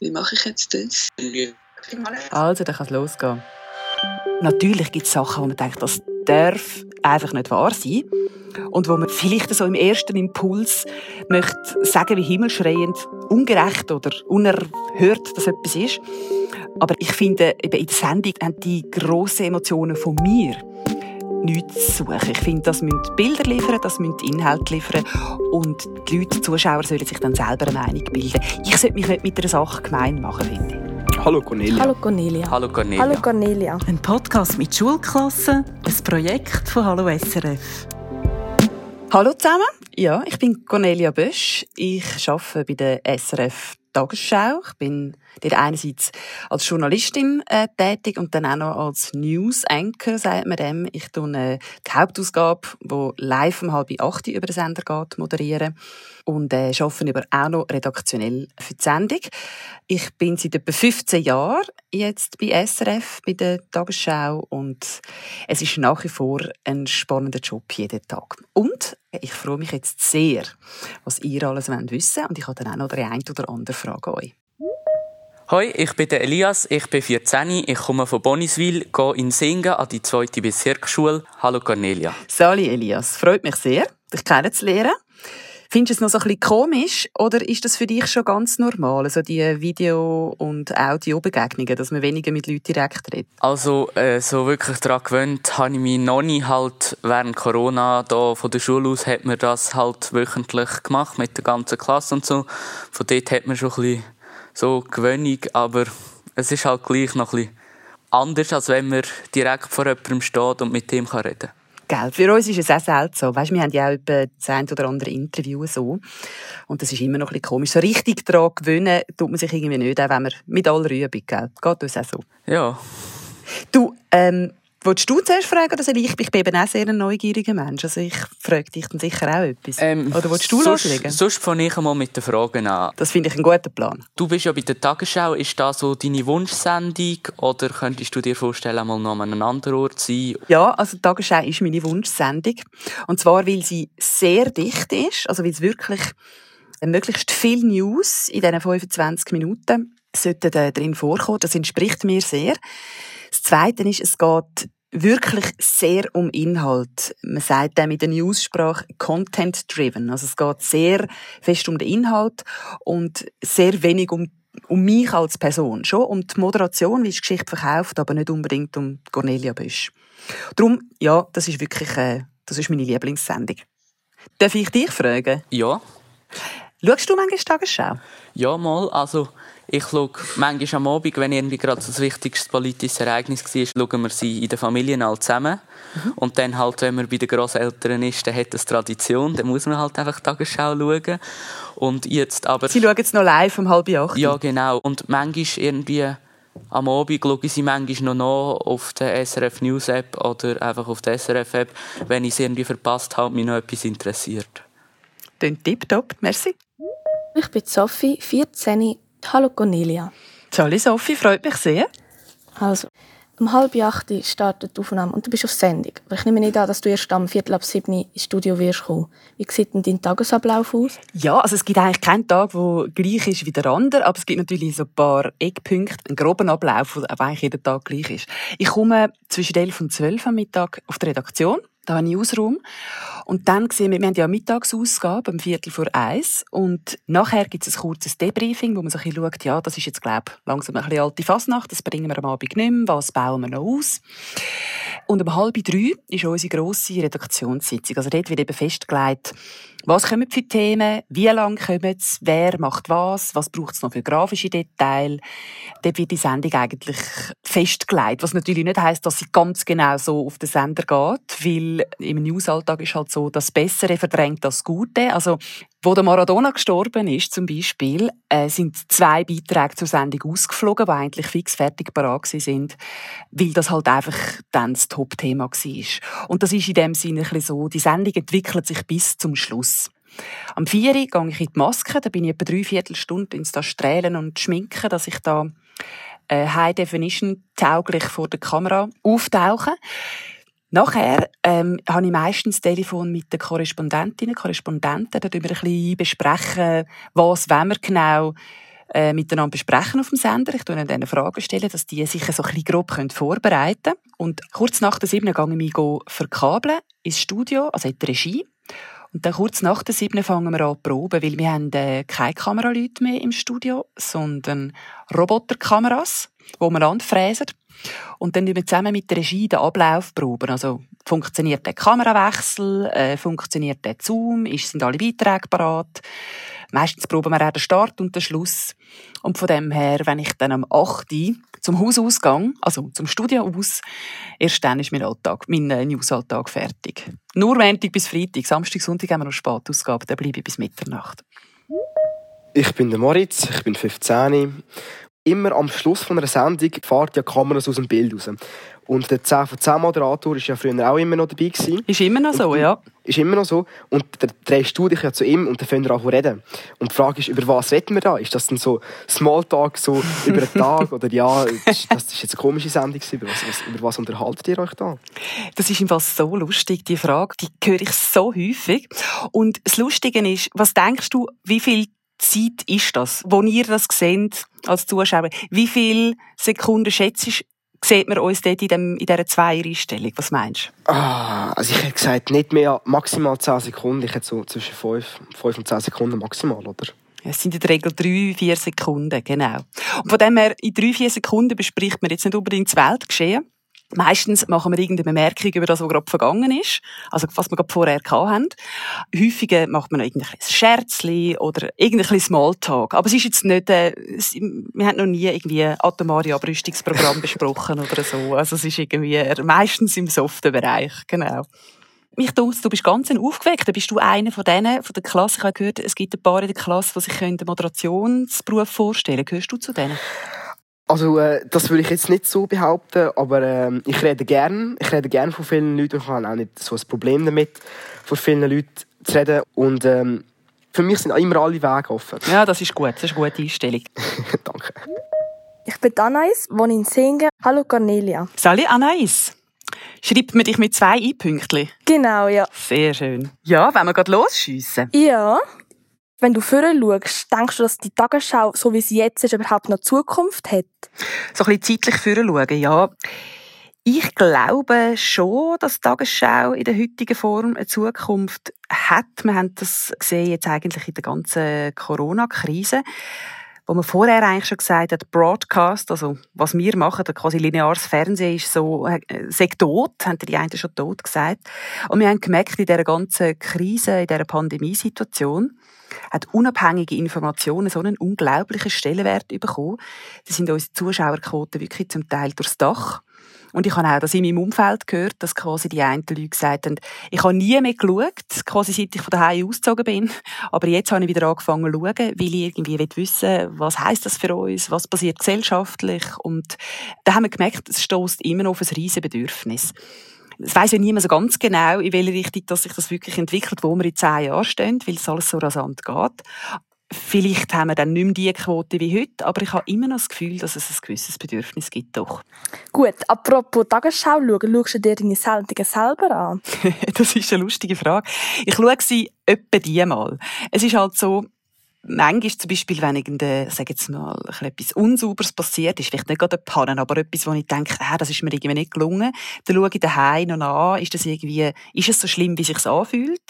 wie mache ich jetzt das? Also, dann kann es losgehen. Natürlich gibt es Sachen, wo man denkt, das darf einfach nicht wahr sein. Und wo man vielleicht so im ersten Impuls möchte sagen, wie himmelschreiend ungerecht oder unerhört das etwas ist. Aber ich finde, eben in der Sendung haben die grossen Emotionen von mir nichts zu suchen. Ich finde, das müssen Bilder liefern, das müssen Inhalte liefern und die Leute, die Zuschauer sollen sich dann selber eine Meinung bilden. Ich sollte mich nicht mit einer Sache gemein machen, finde ich. Hallo Cornelia. Hallo Cornelia. Hallo Cornelia. Hallo Cornelia. Ein Podcast mit Schulklassen, ein Projekt von Hallo SRF. Hallo zusammen. Ja, ich bin Cornelia Bösch. Ich arbeite bei der SRF Tagesschau. Ich bin dort einerseits als Journalistin äh, tätig und dann auch noch als News Anchor, sagt man dem. Ich tue äh, die Hauptausgabe, die live um halb acht über den Sender geht, moderieren und äh, arbeite aber auch noch redaktionell für die Sendung. Ich bin seit etwa 15 Jahren jetzt bei SRF, bei der Tagesschau und es ist nach wie vor ein spannender Job jeden Tag. Und ich freue mich jetzt sehr, was ihr alles wissen wollt und ich habe dann auch noch die eine oder andere Frage an euch. Hoi, ich bin der Elias, ich bin 14, ich komme von Boniswil, gehe in Singen an die zweite Bezirksschule. Hallo Cornelia. Sali Elias, freut mich sehr, dich kennenzulernen. Findest du es noch so ein bisschen komisch oder ist das für dich schon ganz normal, also die Video- und Audio-Begegnungen, dass man weniger mit Leuten direkt redet? Also äh, so wirklich daran gewöhnt habe ich mich noch nie halt während Corona da von der Schule aus hat man das halt wöchentlich gemacht mit der ganzen Klasse und so. Von dort hat man schon ein bisschen so Gewöhnung, aber es ist halt gleich noch ein bisschen anders, als wenn man direkt vor jemandem steht und mit dem reden kann. Gell, für uns ist es auch seltsam. Weißt, wir haben ja auch über das ein oder andere Interview so. Und das ist immer noch ein bisschen komisch. So richtig daran gewöhnen tut man sich irgendwie nicht, auch wenn man mit aller Übung, gell? Geht uns auch so. Ja. Du, ähm, Wolltest du zuerst fragen oder soll ich? Ich bin eben auch sehr ein neugieriger Mensch. Also ich frage dich dann sicher auch etwas. Ähm, oder willst du sonst, loslegen? Sonst fange ich einmal mit den Fragen an. Das finde ich einen guten Plan. Du bist ja bei der Tagesschau. Ist das so deine Wunschsendung? Oder könntest du dir vorstellen, einmal noch an einem anderen Ort zu sein? Ja, also die Tagesschau ist meine Wunschsendung. Und zwar, weil sie sehr dicht ist. Also weil es wirklich möglichst viel News in diesen 25 Minuten sollten drin vorkommen. Das entspricht mir sehr. Das Zweite ist, es geht wirklich sehr um Inhalt. Man sagt dem in der Newssprache Content-driven. Also es geht sehr fest um den Inhalt und sehr wenig um um mich als Person. Schon um die Moderation, wie es die Geschichte verkauft, aber nicht unbedingt um Cornelia Bösch. Darum, ja, das ist wirklich äh, das ist meine Lieblingssendung. Darf ich dich fragen? Ja. Schaust du manchmal Tagesschau? Ja, mal. Also, ich schaue manchmal am Abend, wenn irgendwie gerade das wichtigste politische Ereignis war, schauen wir sie in den Familien alle zusammen. Mhm. Und dann halt, wenn man bei den Grosseltern ist, dann hat das Tradition, dann muss man halt einfach Tagesschau schauen. Und jetzt aber... Sie schauen jetzt noch live um halb acht? Ja, genau. Und manchmal irgendwie... Am Abend schaue ich sie manchmal noch nach auf der SRF News App oder einfach auf der SRF App, wenn ich es irgendwie verpasst habe, mich noch etwas interessiert. Dann tipptopp, merci. Ich bin Sophie, 14. Hallo Cornelia. Hallo Sophie, freut mich sehr. Also, um halb acht startet die Aufnahme und du bist auf Sendung. Aber ich nehme nicht an, dass du erst am Viertel ab sieben ins Studio wirst kommen. Wie sieht denn dein Tagesablauf aus? Ja, also es gibt eigentlich keinen Tag, der gleich ist wie der andere, aber es gibt natürlich so ein paar Eckpunkte, einen groben Ablauf, der eigentlich jeden Tag gleich ist. Ich komme zwischen 11 und 12 am Mittag auf die Redaktion da habe ich Ausraum. Und dann sehen wir, wir haben ja eine Mittagsausgabe, um Viertel vor eins. Und nachher gibt es ein kurzes Debriefing, wo man bisschen schaut, ja, das ist jetzt, glaube ich, langsam ein bisschen alte Fasnacht, das bringen wir am Abend nicht mehr, was bauen wir noch aus. Und um halb drei ist unsere grosse Redaktionssitzung. Also dort wird eben festgelegt, was kommen für Themen, wie lange kommen sie, wer macht was, was braucht es noch für grafische Details. Dort wird die Sendung eigentlich festgelegt, was natürlich nicht heißt, dass sie ganz genau so auf den Sender geht, weil im Newsalltag ist halt so, das Bessere verdrängt das Gute. Also wo der Maradona gestorben ist, zum Beispiel, äh, sind zwei Beiträge zur Sendung ausgeflogen, die eigentlich fix fertig parat sind, weil das halt einfach dann das Top-Thema war. Und das ist in dem Sinne ein so, die Sendung entwickelt sich bis zum Schluss. Am 4 Uhr gehe ich in die Maske, da bin ich etwa drei Viertelstunden ins das Strählen und Schminken, dass ich da äh, High Definition tauglich vor der Kamera auftauche. Nachher ähm, habe ich meistens Telefon mit den Korrespondentinnen, Korrespondenten. Da wir ein bisschen besprechen, was wollen wir genau, äh, miteinander besprechen auf dem Sender. Ich stelle ihnen Fragen, stellen, dass die sich so ein bisschen grob vorbereiten können. Und kurz nach der 7. gehe ich mich verkabeln ins Studio, also in die Regie. Und dann kurz nach der 7. fangen wir an zu proben, weil wir haben äh, keine Kameraleute mehr im Studio, sondern Roboterkameras, die wir anfräsen. Und dann wir zusammen mit der Regie den Ablauf proben. Also, funktioniert der Kamerawechsel? Äh, funktioniert der Zoom? Ist, sind alle Beiträge parat? Meistens proben wir auch den Start und den Schluss. Und von dem her, wenn ich dann am 8. zum Hausausgang, also zum Studio aus, erst dann ist mein Alltag, mein äh, Newsalltag fertig. Nur Montag bis Freitag. Samstag, Sonntag haben wir noch Spatausgabe, dann bleibe ich bis Mitternacht. Ich bin der Moritz, ich bin 15 immer am Schluss von einer Sendung fährt ja Kameras aus dem Bild raus. Und der 10 von 10 Moderator war ja früher auch immer noch dabei. Gewesen. Ist immer noch so, ja. Ist immer noch so. Und dann drehst du dich ja zu ihm und dann fängt er an zu reden. Und die Frage ist, über was reden wir da? Ist das dann so Smalltalk, so über einen Tag? Oder ja, das ist jetzt eine komische Sendung. Über was, was, über was unterhaltet ihr euch da? Das ist einfach so lustig, die Frage. Die höre ich so häufig. Und das Lustige ist, was denkst du, wie viel Zeit ist das, wo ihr das seht als Zuschauer? Wie viele Sekunden schätzt sieht man uns dort in, dem, in dieser Zweier-Einstellung? Was meinst du? Ah, also ich hätte gesagt, nicht mehr maximal 10 Sekunden. Ich hätte so zwischen 5, 5 und 10 Sekunden maximal, oder? Es sind in der Regel drei, vier Sekunden, genau. Und von dem her, in drei, vier Sekunden bespricht man jetzt nicht unbedingt das Weltgeschehen, Meistens machen wir irgendeine Bemerkung über das, was gerade vergangen ist, also was wir gerade vorher hatten. Häufig macht man noch irgendein Scherzli oder irgendein Smalltalk. Aber es ist jetzt nicht, äh, wir haben noch nie irgendwie atomare Abrüstungsprogramm besprochen oder so. Also es ist irgendwie meistens im soften Bereich, genau. Mich denkt, du bist ganz aufgeweckt. Bist du einer von denen, von der Klasse? Ich habe gehört, es gibt ein paar in der Klasse, die sich den Moderationsberuf vorstellen können. Gehörst du zu denen? Also, äh, das würde ich jetzt nicht so behaupten, aber äh, ich rede gern. Ich rede gern von vielen Leuten und ich habe auch nicht so ein Problem damit, von vielen Leuten zu reden. Und ähm, für mich sind immer alle Wege offen. Ja, das ist gut. Das ist eine gute Einstellung. Danke. Ich bin Anais, wohne in Singen. Hallo Cornelia. Salut Anais. Schreibt man dich mit zwei I-Pünktchen? Genau, ja. Sehr schön. Ja, wenn wir gerade losschiessen. Ja. Wenn du vorher schaust, denkst du, dass die Tagesschau, so wie sie jetzt ist, überhaupt noch Zukunft hat? So ein bisschen zeitlich vorher schauen, ja. Ich glaube schon, dass die Tagesschau in der heutigen Form eine Zukunft hat. Wir haben das gesehen jetzt eigentlich in der ganzen Corona-Krise wo man vorher eigentlich schon gesagt hat, Broadcast, also was wir machen, quasi lineares Fernsehen ist so, äh, sei tot, haben die einen schon tot gesagt. Und wir haben gemerkt, in dieser ganzen Krise, in dieser Pandemiesituation, hat unabhängige Informationen so einen unglaublichen Stellenwert bekommen. Da sind unsere Zuschauerquoten wirklich zum Teil durchs Dach. Und ich habe auch das in meinem Umfeld gehört, dass quasi die einen Leute gesagt haben, ich habe nie mehr geschaut, quasi seit ich von daheim ausgezogen bin. Aber jetzt habe ich wieder angefangen zu schauen, weil ich irgendwie wissen was heißt das für uns, was passiert gesellschaftlich. Und da haben wir gemerkt, es stößt immer noch auf ein riesiges Bedürfnis. Es weiss ja niemand so ganz genau, in welche Richtung dass sich das wirklich entwickelt, wo wir in zehn Jahren stehen, weil es alles so rasant geht. Vielleicht haben wir dann nicht mehr die Quote wie heute, aber ich habe immer noch das Gefühl, dass es ein gewisses Bedürfnis gibt. Doch. Gut, apropos Tagesschau schauen, schaust du dir deine Sendungen selber an? das ist eine lustige Frage. Ich schaue sie etwa die mal. Es ist halt so, manchmal zum Beispiel, wenn irgendein, jetzt mal, etwas Unsauberes passiert ist, vielleicht nicht gerade eine Panne, aber etwas, wo ich denke, ah, das ist mir irgendwie nicht gelungen, dann schaue ich daheim noch an, ist das irgendwie, ist es so schlimm, wie es sich anfühlt?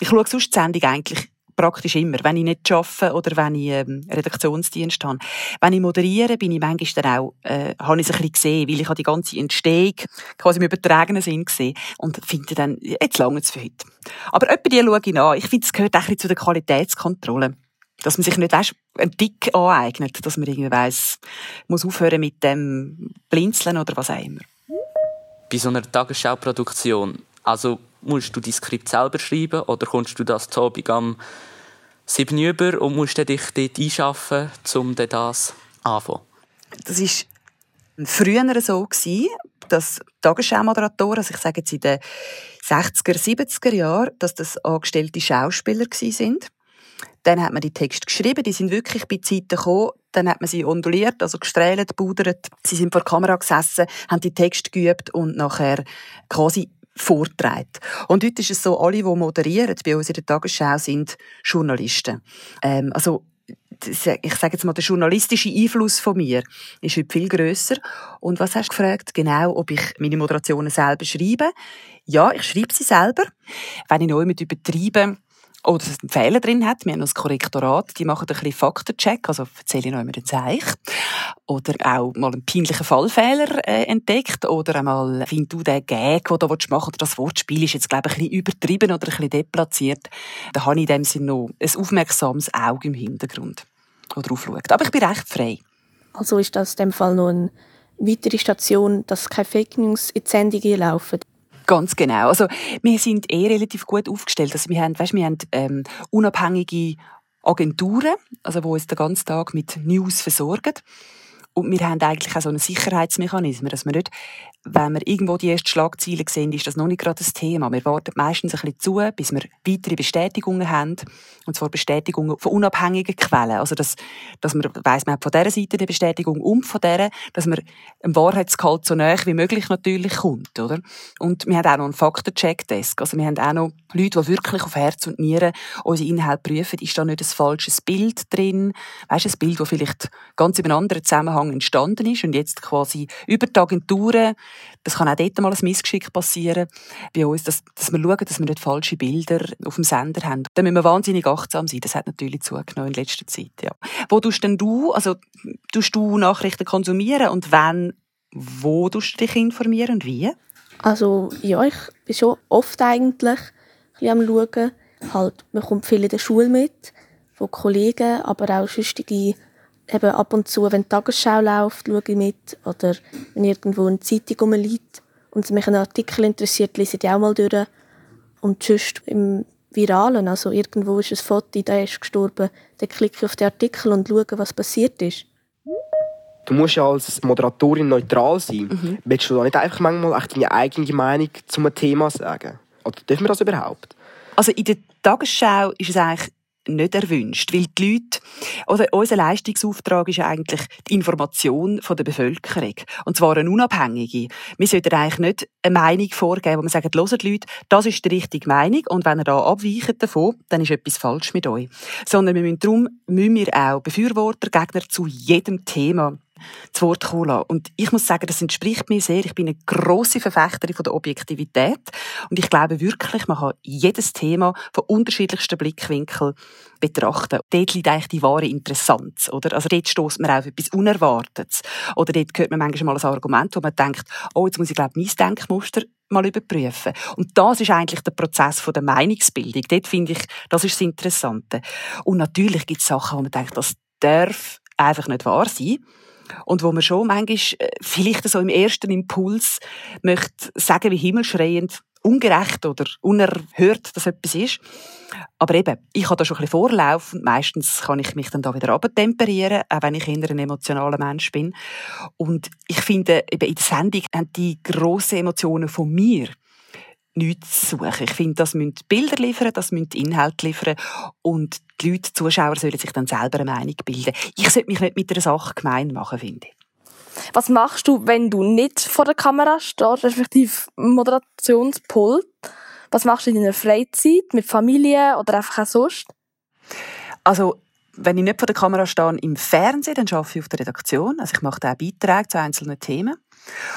Ich schaue sonst die Sendung eigentlich praktisch immer, wenn ich nicht arbeite oder wenn ich ähm, Redaktionsdienst habe. Wenn ich moderiere, bin ich manchmal dann auch, äh, habe ich es ein bisschen gesehen, weil ich die ganze Entstehung quasi im übertragenen Sinn gesehen und finde dann, jetzt lange es für heute. Aber etwa die schaue ich an. Ich finde, es gehört auch ein bisschen zu der Qualitätskontrolle. Dass man sich nicht weißt, einen Tick aneignet, dass man irgendwie weiss, muss aufhören mit dem Blinzeln oder was auch immer. Bei so einer Tagesschauproduktion, also musst du dein Skript selber schreiben oder kommst du das zu Abend am 7 über und musst dich dort einschaffen, um das anfangen? Das war früher so, dass Tagesschau-Moderatoren, also ich sage jetzt in den 60er, 70er Jahren, dass das angestellte Schauspieler sind. Dann hat man die Texte geschrieben, die sind wirklich bei Zeiten gekommen. Dann hat man sie onduliert, also gestrählt, pudert. Sie sind vor der Kamera gesessen, haben die Texte geübt und nachher quasi vorträgt. Und heute ist es so, alle, die moderieren bei uns in der Tagesschau, sind Journalisten. Ähm, also ich sage jetzt mal, der journalistische Einfluss von mir ist heute viel grösser. Und was hast du gefragt? Genau, ob ich meine Moderationen selber schreibe. Ja, ich schreibe sie selber. Wenn ich neu mit übertreibe, oder es einen Fehler drin hat. Wir haben noch das Korrektorat, die machen ein bisschen Faktencheck, also erzähle ich noch immer den Zeich. Oder auch mal einen peinlichen Fallfehler äh, entdeckt. Oder einmal, find du den Gag, den du machen willst, oder das Wortspiel ist jetzt, glaube ich, ein bisschen übertrieben oder ein bisschen deplatziert. Da habe ich in dem Sinne noch ein aufmerksames Auge im Hintergrund, das drauf schaut. Aber ich bin recht frei. Also ist das in dem Fall noch eine weitere Station, dass keine Fake News in die Sendungen laufen? Ganz genau. Also wir sind eh relativ gut aufgestellt. Also wir haben, weißt, wir haben ähm, unabhängige Agenturen, also wo uns den ganzen Tag mit News versorgen. Und wir haben eigentlich auch so einen Sicherheitsmechanismus, dass wir nicht wenn wir irgendwo die ersten Schlagzeilen sehen, ist das noch nicht gerade das Thema. Wir warten meistens ein bisschen zu, bis wir weitere Bestätigungen haben. Und zwar Bestätigungen von unabhängigen Quellen. Also, dass, dass man weiss, man hat von dieser Seite die Bestätigung und von dieser, dass man im Wahrheitsgehalt so nahe wie möglich natürlich kommt, oder? Und wir haben auch noch einen Faktencheck-Desk. Also, wir haben auch noch Leute, die wirklich auf Herz und Nieren unsere Inhalte prüfen. Ist da nicht ein falsches Bild drin? Weißt du, ein Bild, das vielleicht ganz in einem anderen Zusammenhang entstanden ist und jetzt quasi über die Agenturen das kann auch dort mal ein Missgeschick passieren bei uns, dass, dass wir schauen, dass wir nicht falsche Bilder auf dem Sender haben. Da müssen wir wahnsinnig achtsam sein. Das hat natürlich zugenommen in letzter Zeit. Ja. Wo tust denn du, also tust du Nachrichten konsumieren und wenn, wo tust du dich informieren und wie? Also ja, ich bin schon oft eigentlich am schauen. Halt, man kommt viel in der Schule mit, von Kollegen, aber auch sonstige eben ab und zu, wenn die Tagesschau läuft, schaue ich mit. Oder wenn irgendwo eine Zeitung rumliegt und mich ein Artikel interessiert, lese ich auch mal durch. Und sonst im Viralen, also irgendwo ist ein Foto, der ist gestorben, dann klicke ich auf den Artikel und schaue, was passiert ist. Du musst ja als Moderatorin neutral sein. Mhm. Willst du da nicht einfach manchmal deine eigene Meinung zum Thema sagen? Oder dürfen wir das überhaupt? Also in der Tagesschau ist es eigentlich nicht erwünscht, weil die Leute, oder unser Leistungsauftrag ist eigentlich die Information von der Bevölkerung. Und zwar eine unabhängige. Wir sollten eigentlich nicht eine Meinung vorgeben, wo wir sagen, hören die Leute, das ist die richtige Meinung und wenn ihr da abweicht davon, dann ist etwas falsch mit euch. Sondern wir müssen darum, müssen wir auch Befürworter, Gegner zu jedem Thema zu Wort kommen. Und ich muss sagen, das entspricht mir sehr. Ich bin eine grosse Verfechterin von der Objektivität. Und ich glaube wirklich, man kann jedes Thema von unterschiedlichsten Blickwinkeln betrachten. Dort liegt eigentlich die wahre Interessanz, oder? Also dort stößt man auf etwas Unerwartetes. Oder dort hört man manchmal ein Argument, wo man denkt, oh, jetzt muss ich, glaube mein Denkmuster mal überprüfen. Und das ist eigentlich der Prozess von der Meinungsbildung. Dort finde ich, das ist das Interessante. Und natürlich gibt es Sachen, wo man denkt, das darf einfach nicht wahr sein. Und wo man schon manchmal äh, vielleicht so im ersten Impuls möchte sagen, wie himmelschreiend ungerecht oder unerhört das etwas ist. Aber eben, ich habe da schon ein bisschen Vorlauf und meistens kann ich mich dann da wieder abtemperieren, auch wenn ich eher ein emotionaler Mensch bin. Und ich finde, eben in der Sendung haben die grossen Emotionen von mir nichts zu suchen. Ich finde, das müssen Bilder liefern, das müssen Inhalte liefern und die Leute, die Zuschauer sollen sich dann selber eine Meinung bilden. Ich sollte mich nicht mit einer Sache gemein machen, finde ich. Was machst du, wenn du nicht vor der Kamera stehst, respektive Moderationspult? Was machst du in deiner Freizeit, mit Familie oder einfach auch sonst? Also, wenn ich nicht vor der Kamera stehe im Fernsehen, dann arbeite ich auf der Redaktion. Also ich mache da auch Beiträge zu einzelnen Themen.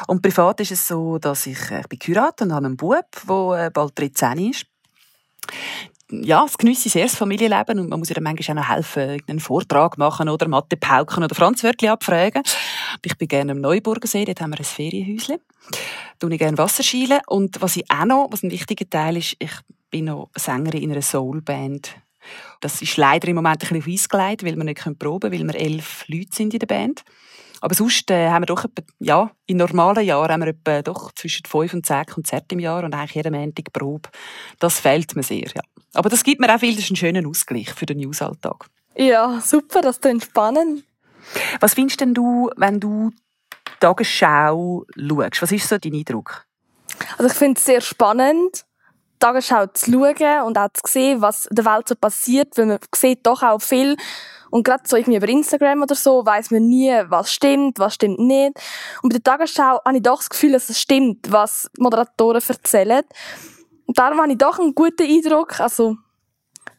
Und privat ist es so, dass ich, äh, ich bin geheiratet und habe einen Bub, der äh, bald 13 ist ja, es geniesse sehr das Familienleben und man muss ihr manchmal auch noch helfen, einen Vortrag machen oder Mathe pauken oder Franz Wörtli abfragen. Ich bin gerne am Neuburgersee, dort haben wir ein Ferienhäuschen. Da ich gerne Wasserschielen und was ich auch noch, was ein wichtiger Teil ist, ich bin noch Sängerin in einer Soulband. Das ist leider im Moment ein bisschen auf Eis gelegt, weil wir nicht proben können, weil wir elf Leute sind in der Band. Aber sonst äh, haben wir doch etwa, ja, in normalen Jahren haben wir etwa doch zwischen fünf und zehn Konzerte im Jahr und eigentlich jeden Montag Probe. Das fehlt mir sehr, ja. Aber das gibt mir auch viel, das ist ein schöner Ausgleich für den Newsalltag. Ja, super, das ist spannend. Was findest denn du, wenn du die Tagesschau schaust? Was ist so dein Eindruck? Also ich finde es sehr spannend, Tagesschau zu schauen und auch zu sehen, was der Welt so passiert, weil man sieht doch auch viel und gerade so irgendwie über Instagram oder so weiß man nie, was stimmt, was stimmt nicht. Und bei der Tagesschau habe ich doch das Gefühl, dass es stimmt, was Moderatoren erzählen. Und darum habe ich doch einen guten Eindruck. Also,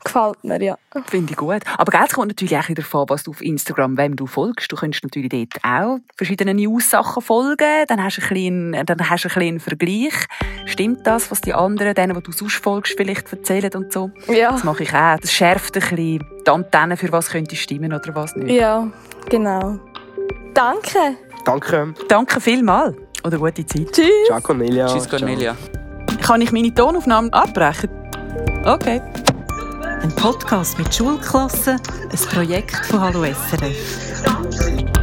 Gefällt mir, ja. Finde ich gut. Aber gell, es kommt natürlich auch wieder davon, was du auf Instagram, wem du folgst. Du könntest natürlich dort auch verschiedene News-Sachen folgen. Dann hast du ein bisschen, dann hast du ein bisschen Vergleich. Stimmt das, was die anderen, denen, die du sonst folgst, vielleicht erzählen und so? Ja. Das mache ich auch. Das schärft ein bisschen die Antenne, für was könnte stimmen oder was nicht. Ja, genau. Danke. Danke. Danke vielmals. Oder gute Zeit. Tschüss. Ciao, Cornelia. Tschüss, Ciao. Cornelia. Kann ich meine Tonaufnahme abbrechen? Okay. Ein Podcast mit Schulklassen, ein Projekt von Hallo SRF.